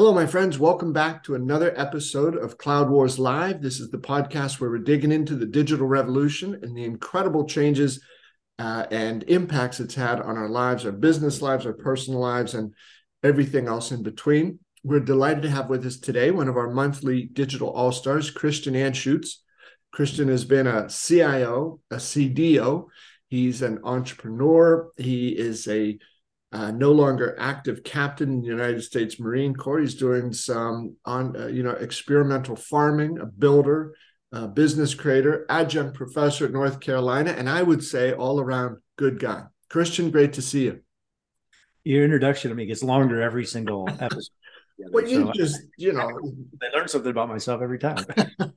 Hello, my friends. Welcome back to another episode of Cloud Wars Live. This is the podcast where we're digging into the digital revolution and the incredible changes uh, and impacts it's had on our lives, our business lives, our personal lives, and everything else in between. We're delighted to have with us today one of our monthly digital all stars, Christian Anschuetz. Christian has been a CIO, a CDO. He's an entrepreneur. He is a uh, no longer active captain in the United States Marine Corps. He's doing some on uh, you know experimental farming, a builder, a business creator, adjunct professor at North Carolina, and I would say all around good guy. Christian, great to see you. Your introduction to me gets longer every single episode. well, you so just you know, I learn something about myself every time.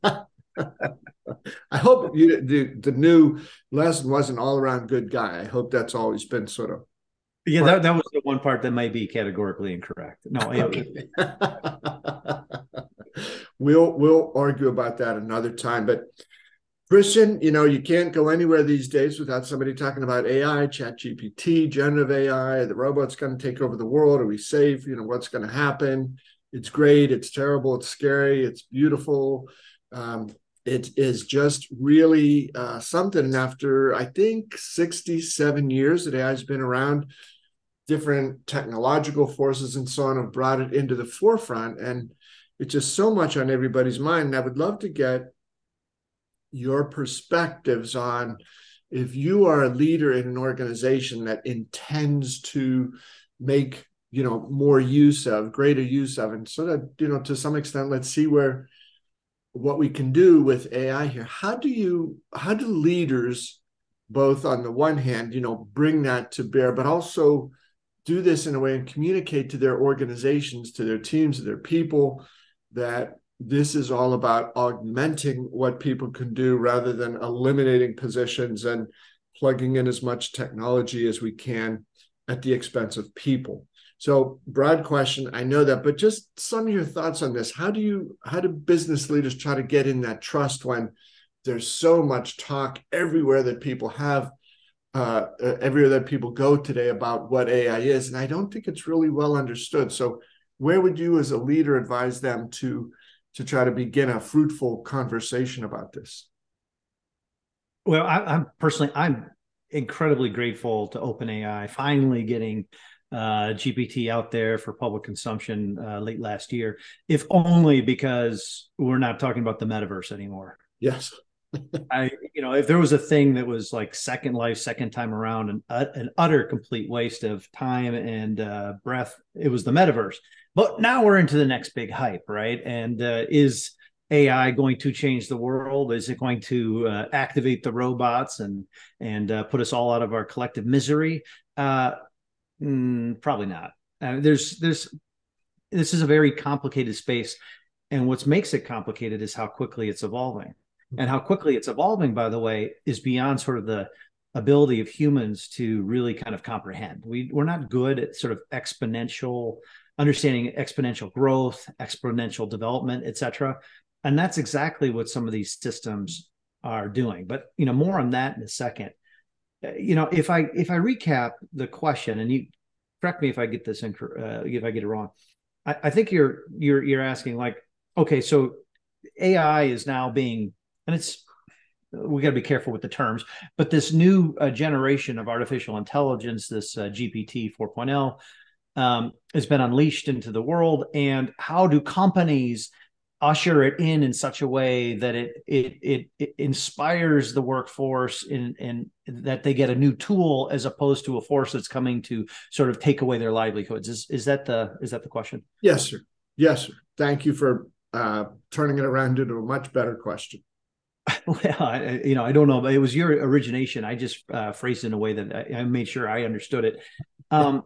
I hope you, the the new lesson wasn't all around good guy. I hope that's always been sort of yeah, that, that was the one part that might be categorically incorrect. No, okay. we'll we'll argue about that another time. But Christian, you know, you can't go anywhere these days without somebody talking about AI, Chat GPT, generative AI. The robot's going to take over the world. Are we safe? You know, what's going to happen? It's great. It's terrible. It's scary. It's beautiful. Um, it is just really uh, something. after I think 67 years that AI has been around, different technological forces and so on have brought it into the forefront. And it's just so much on everybody's mind. And I would love to get your perspectives on if you are a leader in an organization that intends to make you know more use of greater use of and so that you know to some extent let's see where what we can do with ai here how do you how do leaders both on the one hand you know bring that to bear but also do this in a way and communicate to their organizations, to their teams, to their people that this is all about augmenting what people can do rather than eliminating positions and plugging in as much technology as we can at the expense of people. So, broad question, I know that, but just some of your thoughts on this. How do you how do business leaders try to get in that trust when there's so much talk everywhere that people have uh, uh, everywhere that people go today about what AI is, and I don't think it's really well understood. So, where would you, as a leader, advise them to to try to begin a fruitful conversation about this? Well, I, am personally, I'm incredibly grateful to OpenAI finally getting uh, GPT out there for public consumption uh, late last year, if only because we're not talking about the metaverse anymore. Yes. I, you know, if there was a thing that was like Second Life, second time around, an an utter complete waste of time and uh, breath, it was the metaverse. But now we're into the next big hype, right? And uh, is AI going to change the world? Is it going to uh, activate the robots and and uh, put us all out of our collective misery? Uh, mm, probably not. Uh, there's there's this is a very complicated space, and what makes it complicated is how quickly it's evolving and how quickly it's evolving by the way is beyond sort of the ability of humans to really kind of comprehend. We we're not good at sort of exponential understanding exponential growth exponential development etc and that's exactly what some of these systems are doing. But you know more on that in a second. Uh, you know if i if i recap the question and you correct me if i get this in uh, if i get it wrong. I, I think you're you're you're asking like okay so ai is now being and it's we got to be careful with the terms, but this new uh, generation of artificial intelligence, this uh, GPT 4.0, um, has been unleashed into the world. And how do companies usher it in in such a way that it it it, it inspires the workforce in in that they get a new tool as opposed to a force that's coming to sort of take away their livelihoods? Is is that the is that the question? Yes, sir. Yes, sir. Thank you for uh, turning it around into a much better question. well, I, you know, I don't know, but it was your origination. I just uh, phrased it in a way that I, I made sure I understood it. Um,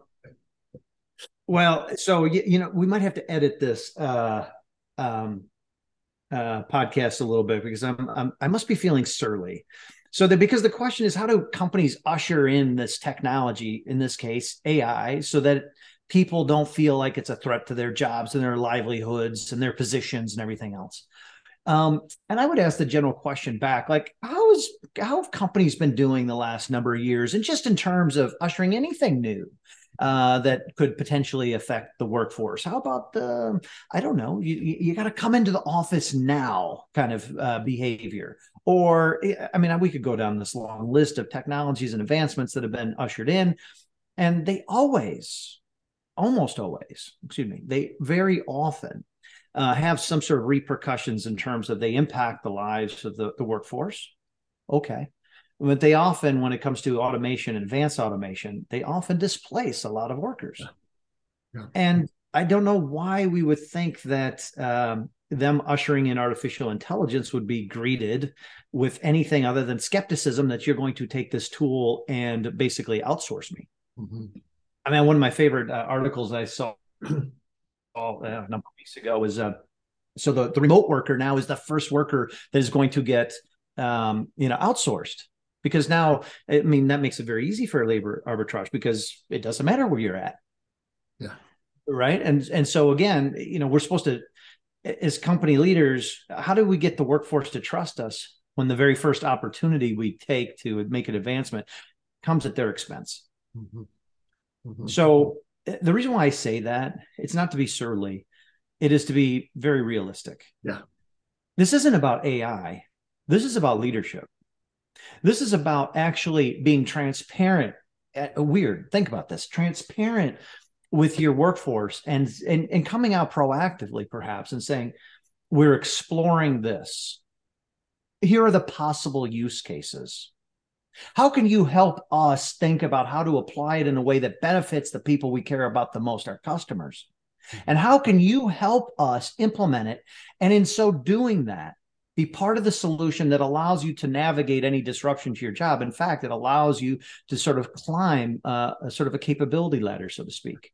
well, so you, you, know, we might have to edit this uh, um, uh, podcast a little bit because I'm, I'm I must be feeling surly. So that because the question is, how do companies usher in this technology, in this case AI, so that people don't feel like it's a threat to their jobs and their livelihoods and their positions and everything else? Um, and I would ask the general question back, like, how is how have companies been doing the last number of years, and just in terms of ushering anything new? uh, that could potentially affect the workforce? How about the, I don't know, you, you got to come into the office now kind of uh, behavior? Or, I mean, we could go down this long list of technologies and advancements that have been ushered in, and they always, almost always, excuse me, they very often uh, have some sort of repercussions in terms of they impact the lives of the, the workforce. Okay. But they often, when it comes to automation, advanced automation, they often displace a lot of workers. Yeah. And I don't know why we would think that um, them ushering in artificial intelligence would be greeted with anything other than skepticism that you're going to take this tool and basically outsource me. Mm-hmm. I mean, one of my favorite uh, articles I saw uh, a number of weeks ago is uh, so the, the remote worker now is the first worker that is going to get um, you know outsourced because now I mean that makes it very easy for labor arbitrage because it doesn't matter where you're at. Yeah. Right. And and so again, you know, we're supposed to as company leaders, how do we get the workforce to trust us when the very first opportunity we take to make an advancement comes at their expense? Mm-hmm. Mm-hmm. So the reason why I say that it's not to be surly, it is to be very realistic. Yeah. This isn't about AI. This is about leadership. This is about actually being transparent. Uh, weird. Think about this. Transparent with your workforce and, and and coming out proactively perhaps and saying we're exploring this. Here are the possible use cases. How can you help us think about how to apply it in a way that benefits the people we care about the most, our customers? And how can you help us implement it? And in so doing that, be part of the solution that allows you to navigate any disruption to your job. In fact, it allows you to sort of climb uh, a sort of a capability ladder, so to speak.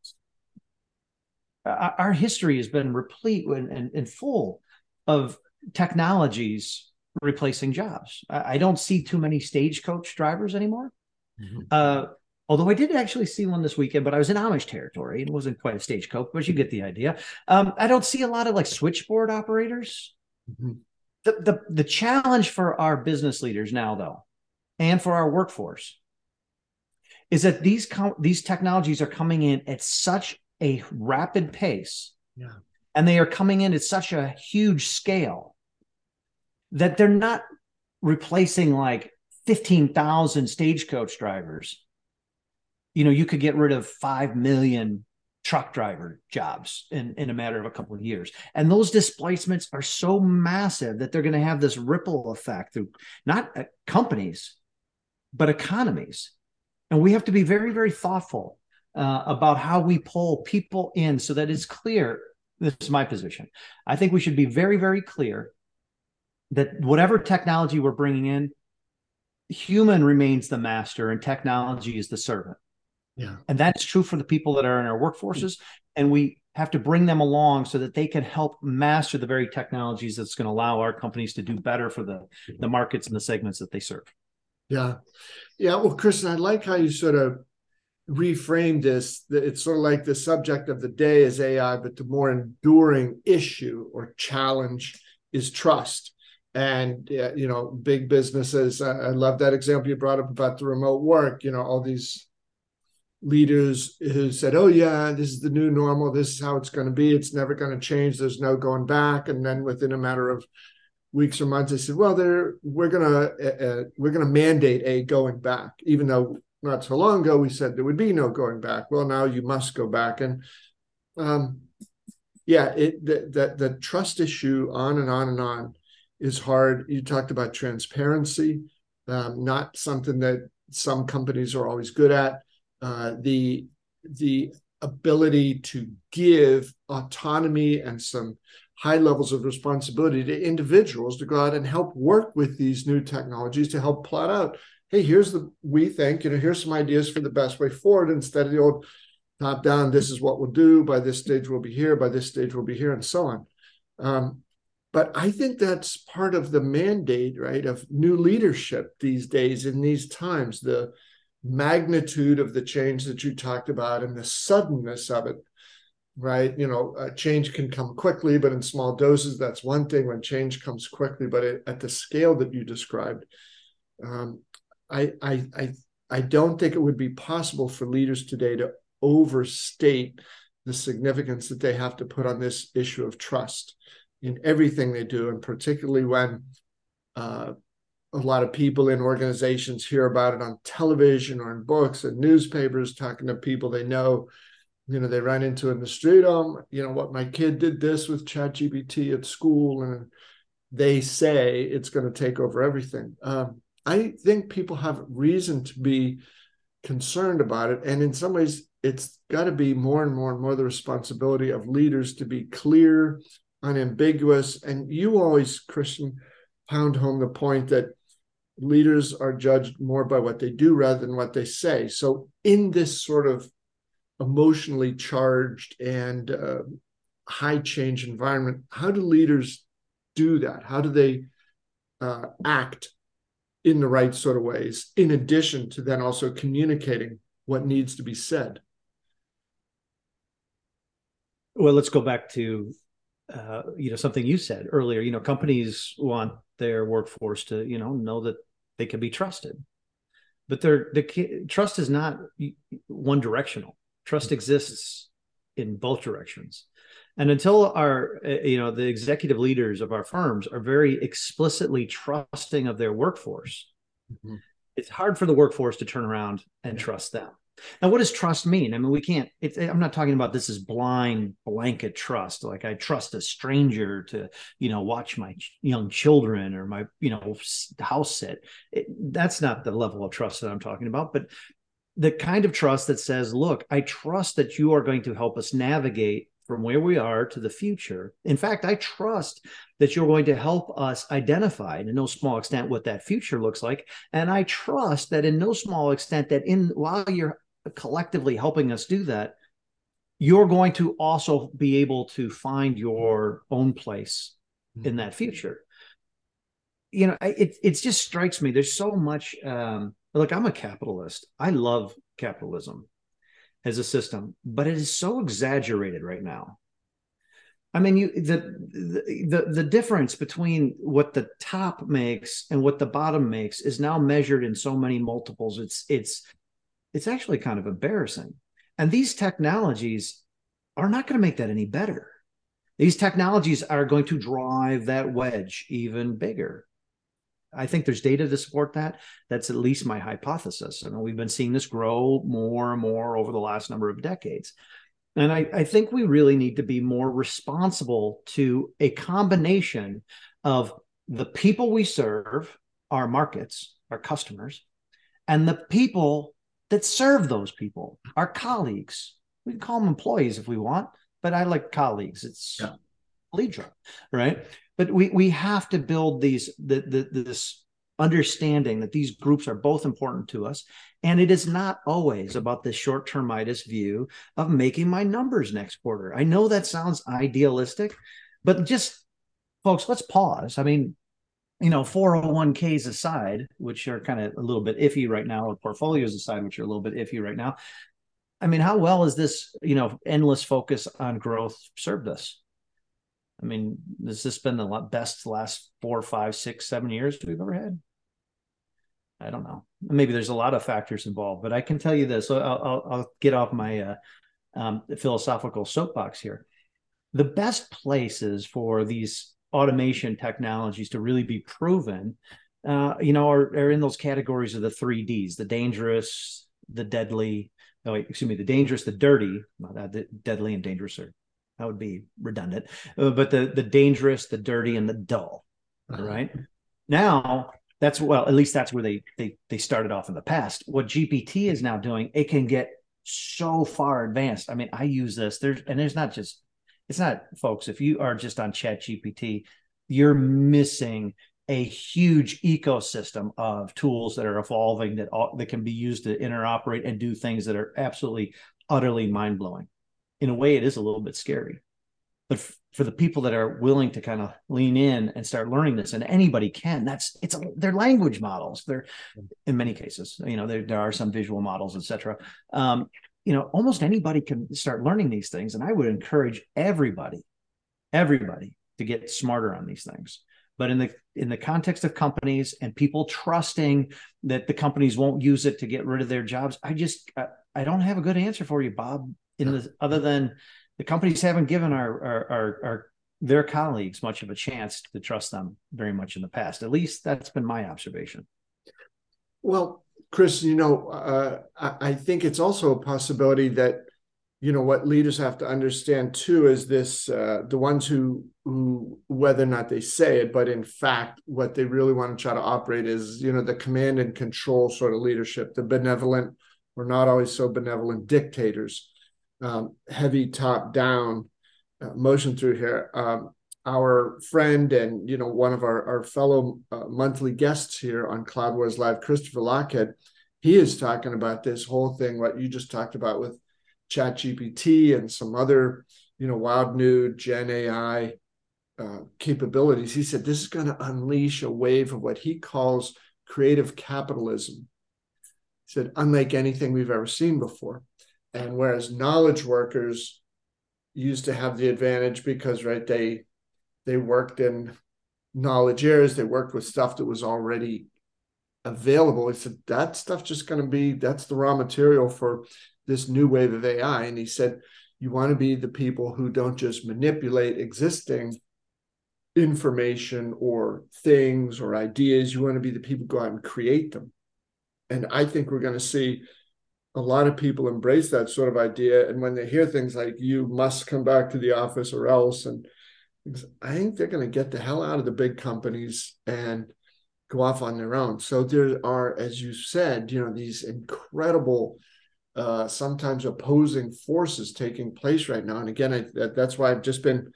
Our, history has been replete and, and, and full of technologies replacing jobs. I, I don't see too many stagecoach drivers anymore. Mm-hmm. Uh, although I did actually see one this weekend, but I was in Amish territory. It wasn't quite a stagecoach, but you get the idea. Um, I don't see a lot of like switchboard operators. Mm-hmm. The, the the challenge for our business leaders now, though, and for our workforce, is that these com- these technologies are coming in at such a rapid pace, yeah. and they are coming in at such a huge scale that they're not replacing like 15,000 stagecoach drivers. You know, you could get rid of 5 million truck driver jobs in, in a matter of a couple of years. And those displacements are so massive that they're going to have this ripple effect through not uh, companies, but economies. And we have to be very, very thoughtful uh, about how we pull people in so that it's clear. This is my position. I think we should be very, very clear that whatever technology we're bringing in, human remains the master and technology is the servant. Yeah. And that's true for the people that are in our workforces. And we have to bring them along so that they can help master the very technologies that's going to allow our companies to do better for the, the markets and the segments that they serve. Yeah. Yeah. Well, Christian, I like how you sort of reframed this. It's sort of like the subject of the day is AI, but the more enduring issue or challenge is trust and uh, you know big businesses I, I love that example you brought up about the remote work you know all these leaders who said oh yeah this is the new normal this is how it's going to be it's never going to change there's no going back. And then within a matter of weeks or months they said well we're going to uh, uh, we're going to mandate a going back. Even though not so long ago we said there would be no going back. Well now you must go back. And um yeah it the, the, the trust issue on and on and on is hard. You talked about transparency, um, not something that some companies are always good at. Uh, the the ability to give autonomy and some high levels of responsibility to individuals to go out and help work with these new technologies to help plot out hey here's the we think you know here's some ideas for the best way forward instead of the old top down this is what we'll do by this stage we'll be here by this stage we'll be here and so on um, but I think that's part of the mandate, right, of new leadership these days in these times, the magnitude of the change that you talked about and the suddenness of it, right? You know, uh, change can come quickly, but in small doses, that's one thing when change comes quickly, but it, at the scale that you described, um, I, I, I, I don't think it would be possible for leaders today to overstate the significance that they have to put on this issue of trust in everything they do, and particularly when uh, a lot of people in organizations hear about it on television or in books and newspapers, talking to people they know. You know, they run into in the street. Um, you know what, my kid did this with ChatGPT at school, and they say it's going to take over everything. Um, I think people have reason to be concerned about it, and in some ways, it's got to be more and more and more the responsibility of leaders to be clear, unambiguous. And you always, Christian, pound home the point that leaders are judged more by what they do rather than what they say. So, in this sort of emotionally charged and uh, high change environment, how do leaders do that? How do they uh, act in the right sort of ways, in addition to then also communicating what needs to be said? Well, let's go back to uh, you know something you said earlier. You know, companies want their workforce to you know know that they can be trusted, but their the trust is not one directional. Trust exists in both directions. And until our, uh, you know, the executive leaders of our firms are very explicitly trusting of their workforce, mm-hmm. it's hard for the workforce to turn around and trust them. Now, what does trust mean? I mean, we can't, I'm not talking about this as blind blanket trust. Like I trust a stranger to, you know, watch my young children or my, you know, house sit. It, that's not the level of trust that I'm talking about. But the kind of trust that says, look, I trust that you are going to help us navigate from where we are to the future. In fact, I trust that you're going to help us identify in no small extent what that future looks like. And I trust that in no small extent that in while you're collectively helping us do that, you're going to also be able to find your own place mm-hmm. in that future. You know, it it just strikes me. There's so much. Um, look, I'm a capitalist. I love capitalism as a system, but it is so exaggerated right now. I mean, you the, the the the difference between what the top makes and what the bottom makes is now measured in so many multiples. It's it's it's actually kind of embarrassing. And these technologies are not going to make that any better. These technologies are going to drive that wedge even bigger. I think there's data to support that. That's at least my hypothesis. I and mean, we've been seeing this grow more and more over the last number of decades. And I, I, think we really need to be more responsible to a combination of the people we serve, our markets, our customers, and the people that serve those people, our colleagues. We can call them employees if we want, but I like colleagues. It's yeah. Right? But we we have to build these the, the this understanding that these groups are both important to us and it is not always about this short-termitis view of making my numbers next quarter i know that sounds idealistic but just folks let's pause i mean you know 401ks aside which are kind of a little bit iffy right now or portfolios aside which are a little bit iffy right now i mean how well has this you know endless focus on growth served us? I mean has this been the best last four five six seven years we've ever had? I don't know. Maybe there's a lot of factors involved but i can tell you this i'll, I'll, I'll get off my uh, um, philosophical soapbox here. The best places for these automation technologies to really be proven, uh, you know, are, are in those categories of the three Ds: the dangerous, the deadly. Oh, wait, excuse me, the dangerous, the dirty. The deadly and dangerous are that would be redundant, uh, but the the dangerous, the dirty, and the dull. Uh-huh. Right now, that's well, at least that's where they they they started off in the past. What GPT is now doing, it can get so far advanced. I mean, I use this. There's and there's not just it's not folks if you are just on chat gpt you're missing a huge ecosystem of tools that are evolving that all, that can be used to interoperate and do things that are absolutely utterly mind-blowing. In a way it is a little bit scary. But f- for the people that are willing to kind of lean in and start learning this and anybody can that's it's a, they're language models. They're in many cases you know there, there are some visual models etc um, you know almost anybody can start learning these things and i would encourage everybody everybody to get smarter on these things but in the in the context of companies and people trusting that the companies won't use it to get rid of their jobs i just uh, I don't have a good answer for you, Bob. In the other than the companies haven't given our our our, our their colleagues much of a chance to trust them very much in the past. At least that's been my observation. Well, Chris, you know, uh, I, I think it's also a possibility that you know what leaders have to understand too is this uh, the ones who who whether or not they say it but in fact what they really want to try to operate is you know the command and control sort of leadership the benevolent or not always so benevolent dictators. Um, heavy top down uh, motion through here. Um, our friend and you know one of our, our fellow uh, monthly guests here on cloud wars live christopher Lochhead, he is talking about this whole thing what you just talked about with chat gpt and some other you know wild new gen ai uh, capabilities. He said this is going to unleash a wave of what he calls creative capitalism. He said unlike anything we've ever seen before. And whereas knowledge workers used to have the advantage because right they they worked in knowledge areas they worked with stuff that was already available he said that stuff just going to be that's the raw material for this new wave of AI. And he said, you want to be the people who don't just manipulate existing information or things or ideas. You want to be the people who go out and create them. And I think we're going to see a lot of people embrace that sort of idea. And when they hear things like, you must come back to the office or else, and I think they're going to get the hell out of the big companies and go off on their own. So there are, as you said, you know, these incredible uh, sometimes opposing forces taking place right now. And again, I, that, that's why I've just been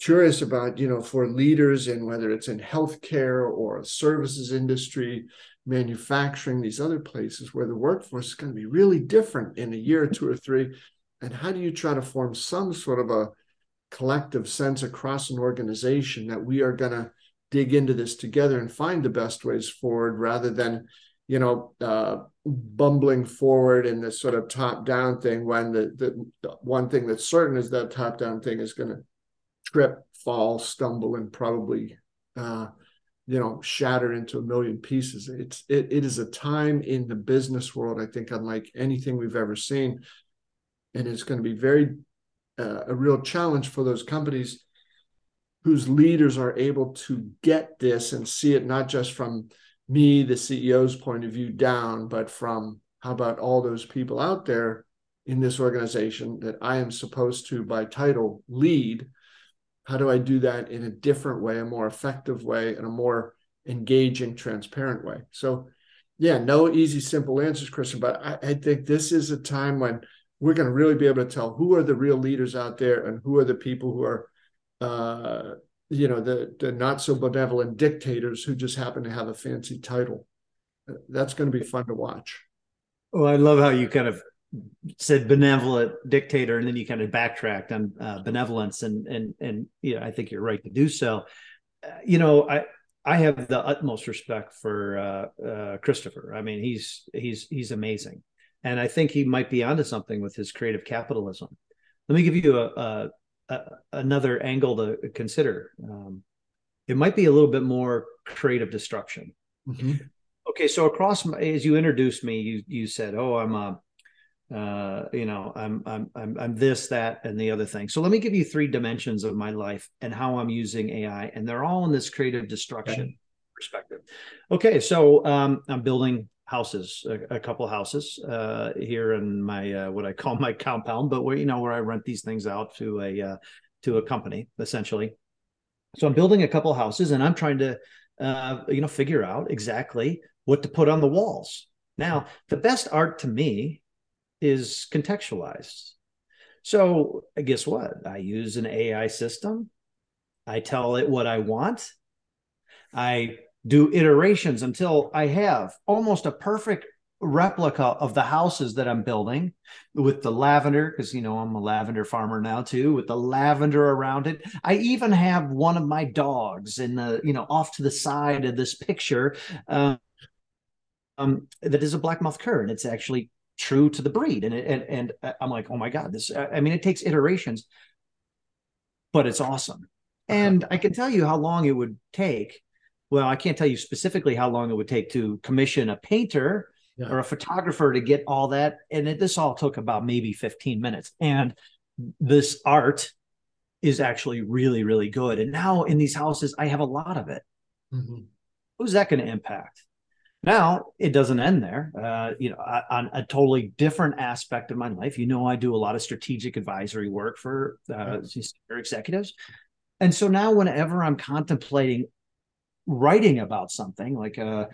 curious about, you know, for leaders in whether it's in healthcare or services industry, manufacturing, these other places where the workforce is going to be really different in a year two or three. And how do you try to form some sort of a collective sense across an organization that we are going to dig into this together and find the best ways forward rather than you know, uh, bumbling forward in this sort of top down thing when the, the, one thing that's certain is that top down thing is going to trip, fall, stumble, and probably, uh, you know, shatter into a million pieces. It's it, it is a time in the business world, I think, unlike anything we've ever seen, and it's going to be very uh, a real challenge for those companies whose leaders are able to get this and see it not just from me, the CEO's point of view, down, but from how about all those people out there in this organization that I am supposed to, by title, lead? How do I do that in a different way, a more effective way, and a more engaging, transparent way? So, yeah, no easy, simple answers, Christian, but I, I think this is a time when we're going to really be able to tell who are the real leaders out there and who are the people who are uh, you know the the not so benevolent dictators who just happen to have a fancy title. That's going to be fun to watch. Well i love how you kind of said benevolent dictator and then you kind of backtracked on uh, benevolence and and and yeah i think you're right to do so. Uh, you know i i have the utmost respect for uh, uh, christopher. I mean he's he's he's amazing and i think he might be onto something with his creative capitalism let me give you a, a another angle to consider. Um, it might be a little bit more creative destruction. Mm-hmm. Okay, so across my, as you introduced me, you you said, "Oh, I'm a, uh, you know, I'm I'm I'm I'm this, that, and the other thing." So let me give you three dimensions of my life and how I'm using AI, and they're all in this creative destruction okay. perspective. Okay, so um, I'm building houses, a, a couple houses uh, here in my uh, what I call my compound, but where you know where I rent these things out to a uh, to a company essentially. So I'm building a couple houses, and I'm trying to uh, you know figure out exactly what to put on the walls. Now, the best art to me is contextualized. So guess what? I use an AI system. I tell it what I want. I do iterations until I have almost a perfect replica of the houses that I'm building with the lavender, because you know I'm a lavender farmer now too, with the lavender around it. I even have one of my dogs in the, you know, off to the side of this picture. Um, um, that is a black mouth cur, and it's actually true to the breed. And and and I'm like, oh my god, this. I mean, it takes iterations, but it's awesome. And I can tell you how long it would take well, I can't tell you specifically how long it would take to commission a painter yeah. or a photographer to get all that. And it, this all took about maybe 15 minutes. And this art is actually really, really good. And now in these houses, I have a lot of it. Mm-hmm. Who's that going to impact? Now it doesn't end there. Uh, you know, on a totally different aspect of my life, you know, I do a lot of strategic advisory work for uh, executives, and so now whenever I'm contemplating writing about something like uh,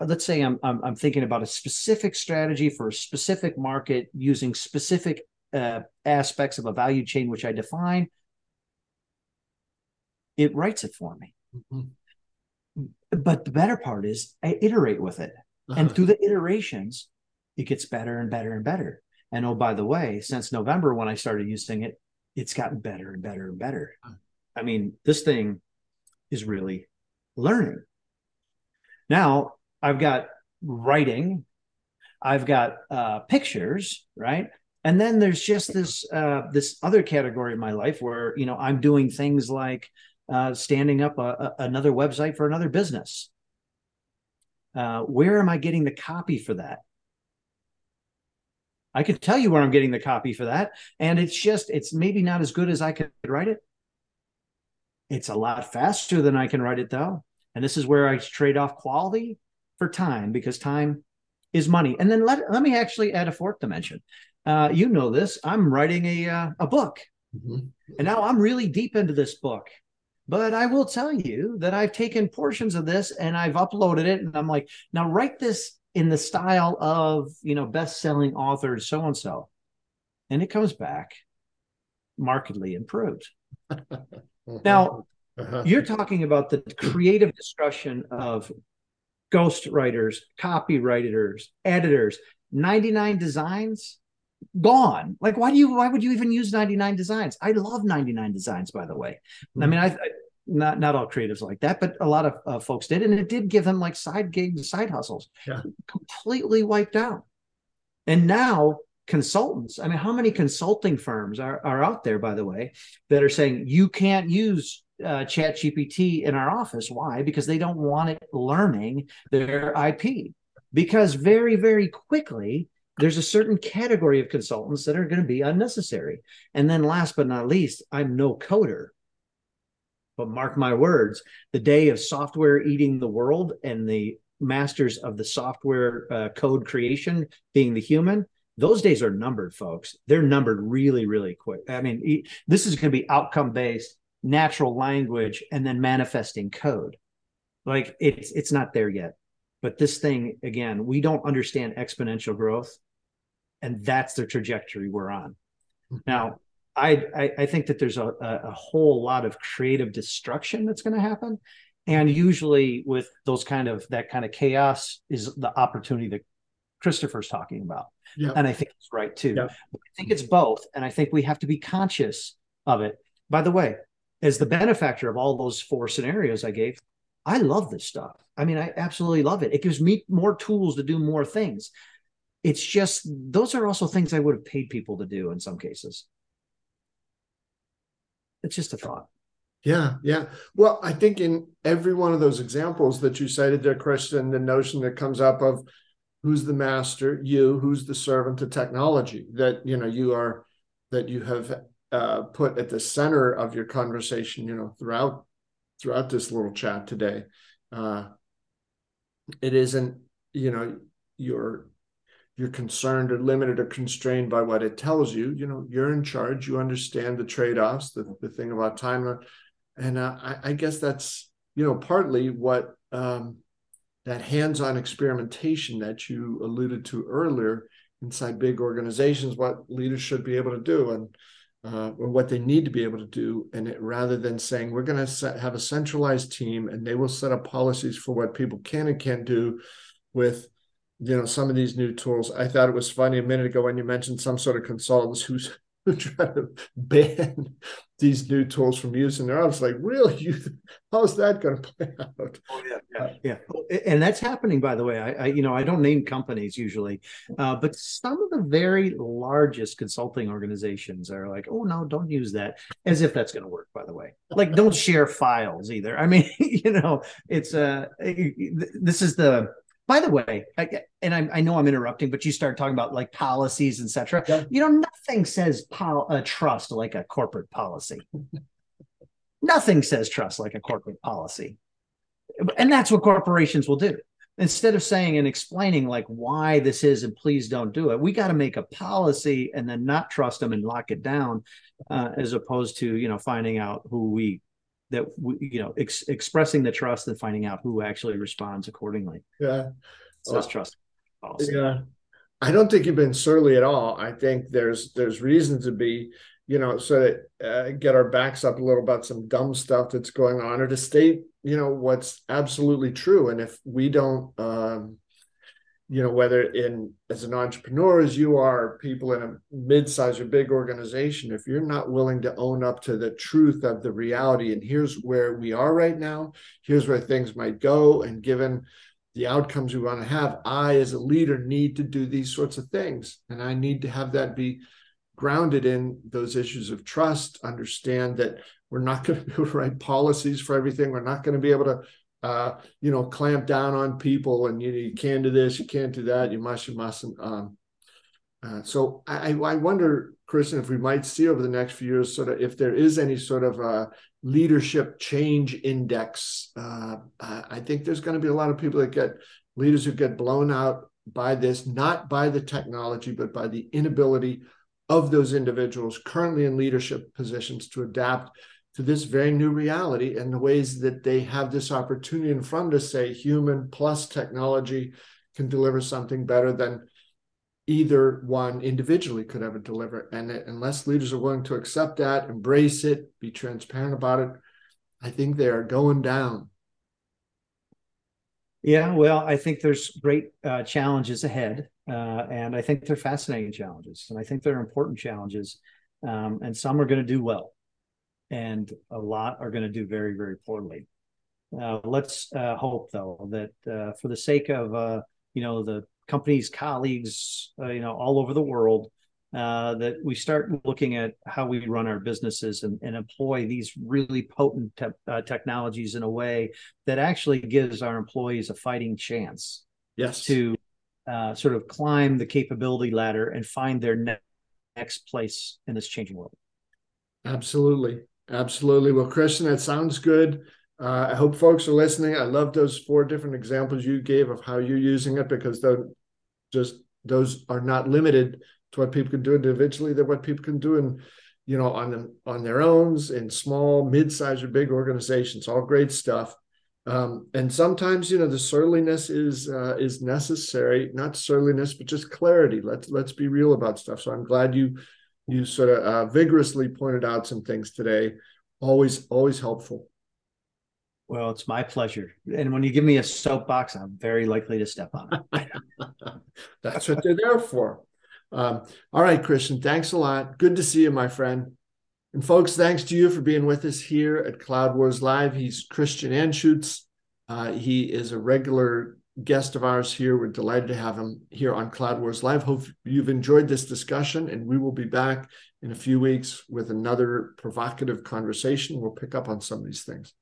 let's say I'm, I'm, I'm thinking about a specific strategy for a specific market using specific uh, aspects of a value chain which I define, it writes it for me. Mm-hmm. But the better part is I iterate with it, uh-huh. and through the iterations, it gets better and better and better. And oh, by the way, since November when I started using it, it's gotten better and better and better. Uh-huh. I mean, this thing is really learning. Now I've got writing, I've got uh, pictures, right? And then there's just this uh, this other category of my life where you know I'm doing things like uh, standing up a, a, another website for another business. Uh, where am I getting the copy for that? I can tell you where I'm getting the copy for that, and it's just it's maybe not as good as I could write it. It's a lot faster than I can write it though. And this is where I trade off quality for time because time is money. And then let, let me actually add a fourth dimension. Uh, you know this. I'm writing a uh, a book, mm-hmm. and now I'm really deep into this book. But I will tell you that I've taken portions of this and I've uploaded it, and I'm like, now write this in the style of you know best-selling author so and so, and it comes back markedly improved. now uh-huh. You're talking about the creative destruction of ghost writers, copywriters, editors. 99 designs gone. Like, why do you? Why would you even use 99 designs? I love 99 designs, by the way. Mm-hmm. I mean, I, I, not not all creatives like that, but a lot of uh, folks did, and it did give them like side gigs, side hustles. Yeah. Completely wiped out. And now consultants. I mean, how many consulting firms are, are out there, by the way, that are saying you can't use uh, chat gpt in our office. Why? Because they don't want it learning their ip because very very quickly there's a certain category of consultants that are going to be unnecessary. And then last but not least i'm no coder. But mark my words the day of software eating the world and the masters of the software uh, code creation being the human those days are numbered folks. They're numbered really really quick. I mean this is going to be outcome based natural language and then manifesting code. Like it's it's not there yet. But this thing again we don't understand exponential growth and that's the trajectory we're on. Mm-hmm. now I, I, I think that there's a, a whole lot of creative destruction that's going to happen. And usually with those kind of that kind of chaos is the opportunity that christopher's talking about. Yep. and i think it's right too. Yep. i think it's both and i think we have to be conscious of it. By the way as the benefactor of all those four scenarios I gave, I love this stuff. I mean, I absolutely love it. It gives me more tools to do more things. It's just those are also things I would have paid people to do in some cases. It's just a thought. Yeah, yeah. Well, I think in every one of those examples that you cited there, Christian, the notion that comes up of who's the master, you, who's the servant to technology, that you know you are that you have uh, put at the center of your conversation, you know, throughout throughout this little chat today. Uh, it isn't, you know, you're you're concerned or limited or constrained by what it tells you. You know, you're in charge. You understand the trade offs, the the thing about time, and uh, I, I, guess that's you know partly what um, that hands-on experimentation that you alluded to earlier inside big organizations, what leaders should be able to do, and uh, or what they need to be able to do, and it, rather than saying we're going to have a centralized team and they will set up policies for what people can and can't do with you know some of these new tools. I thought it was funny a minute ago when you mentioned some sort of consultants who's who try to ban these new tools from using there. I was like, really? You, how's that going to play out? Oh yeah, yeah, yeah. And that's happening, by the way. I, I you know, I don't name companies usually, uh, but some of the very largest consulting organizations are like, oh no, don't use that, as if that's going to work. By the way, like don't share files either. I mean, you know, it's uh, this is the by the way, I, and I, I, know I'm interrupting, but you start talking about like policies, etc. Yeah. You know, nothing says pol- uh, trust like a corporate policy. nothing says trust like a corporate policy, and that's what corporations will do. Instead of saying and explaining like why this is and please don't do it, we got to make a policy and then not trust them and lock it down, uh, as opposed to you know finding out who we that we, you know ex- expressing the trust and finding out who actually responds accordingly. Yeah, so well, trust. Policy. Yeah, I don't think you've been surly at all. I think there's there's reason to be, you know, so that uh, get our backs up a little about some dumb stuff that's going on, or to state, you know, what's absolutely true. And if we don't um, you know whether in as an entrepreneur as you are people in a mid-sized or big organization if you're not willing to own up to the truth of the reality and here's where we are right now here's where things might go and given the outcomes we want to have i as a leader need to do these sorts of things. And i need to have that be grounded in those issues of trust understand that we're not going to be able to write policies for everything. We're not going to be able to uh, you know, clamp down on people and you, you can't do this, you can't do that, you must, you mustn't. Um, uh, so I, I wonder, Christian, if we might see over the next few years, sort of, if there is any sort of a leadership change index. Uh, I think there's going to be a lot of people that get leaders who get blown out by this, not by the technology, but by the inability of those individuals currently in leadership positions to adapt to this very new reality and the ways that they have this opportunity in front of say human plus technology can deliver something better than either one individually could ever deliver. And unless leaders are willing to accept that embrace it be transparent about it i think they are going down. Yeah well i think there's great uh, challenges ahead uh, and i think they're fascinating challenges and i think they're important challenges um, and some are going to do well and a lot are going to do very, very poorly. Uh, let's uh, hope, though, that uh, for the sake of uh, you know the company's colleagues, uh, you know, all over the world, uh, that we start looking at how we run our businesses and, and employ these really potent te- technologies in a way that actually gives our employees a fighting chance. Yes. To sort of climb the capability ladder and find their ne- next place in this changing world. Absolutely. Absolutely. Well, Christian, that sounds good. Uh, I hope folks are listening. I love those four different examples you gave of how you're using it because those just those are not limited to what people can do individually. They're what people can do in, you know, on them on their own in small, mid-sized, or big organizations. All great stuff. Um, and sometimes, you know, the surliness is uh, is necessary. Not surliness, but just clarity. Let's let's be real about stuff. So I'm glad you you sort of uh, vigorously pointed out some things today. Always, always helpful. Well, it's my pleasure. And when you give me a soapbox, I'm very likely to step on it. That's what they're there for. Um, all right, Christian, thanks a lot. Good to see you, my friend. And folks, thanks to you for being with us here at Cloud Wars Live. He's Christian Anschuetz. Uh, he is a regular guest of ours here. We're delighted to have him here on Cloud Wars Live. Hope you've enjoyed this discussion, and we will be back in a few weeks with another provocative conversation. We'll pick up on some of these things.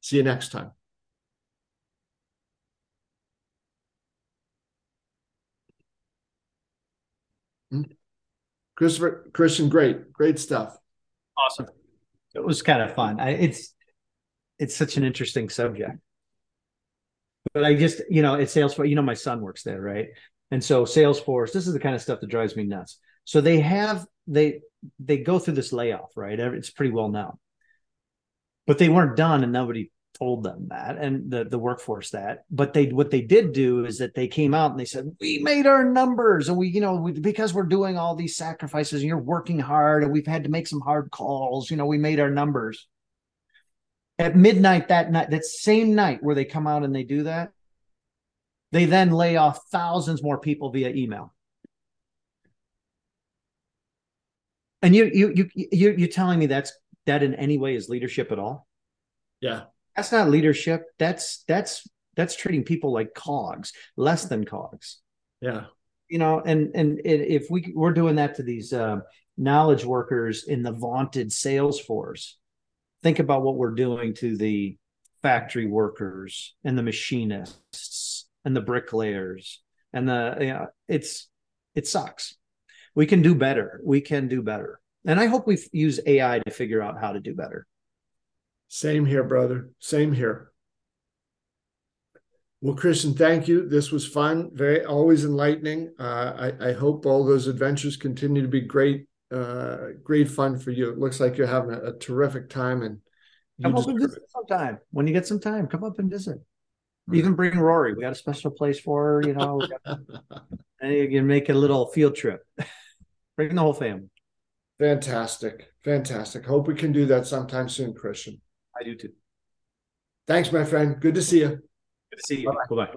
See you next time. Hmm? Christopher, Christian, great, great stuff. Awesome. It was kind of fun. I, it's it's such an interesting subject but I just, you know, it's Salesforce. You know, my son works there, right? And so Salesforce, this is the kind of stuff that drives me nuts. So they have they they go through this layoff, right? It's pretty well known, but they weren't done, and nobody told them that, and the the workforce that. But they what they did do is that they came out and they said we made our numbers, and we you know we, because we're doing all these sacrifices, and you're working hard, and we've had to make some hard calls. You know, we made our numbers at midnight that night, that same night where they come out and they do that, they then lay off thousands more people via email. And you you you you you're telling me that's that in any way is leadership at all? Yeah. That's not leadership. That's that's that's treating people like cogs, less than cogs. Yeah. You know, and and if we we're doing that to these uh, knowledge workers in the vaunted Salesforce, think about what we're doing to the factory workers and the machinists and the bricklayers and the know, it's it sucks. We can do better. We can do better. And I hope we use AI to figure out how to do better. Same here, brother. Same here. Well, Christian, thank you. This was fun, very always enlightening. Uh, I, I, hope all those adventures continue to be great, uh, great fun for you. It looks like you're having a, a terrific time, and come up and visit sometime when you get some time. Come up and visit. Even bring Rory. We got a special place for her. You know, and you can make a little field trip. bring the whole family. Fantastic, fantastic. Hope we can do that sometime soon, Christian. I do too. Thanks, my friend. Good to see you. Good to see you. Bye bye.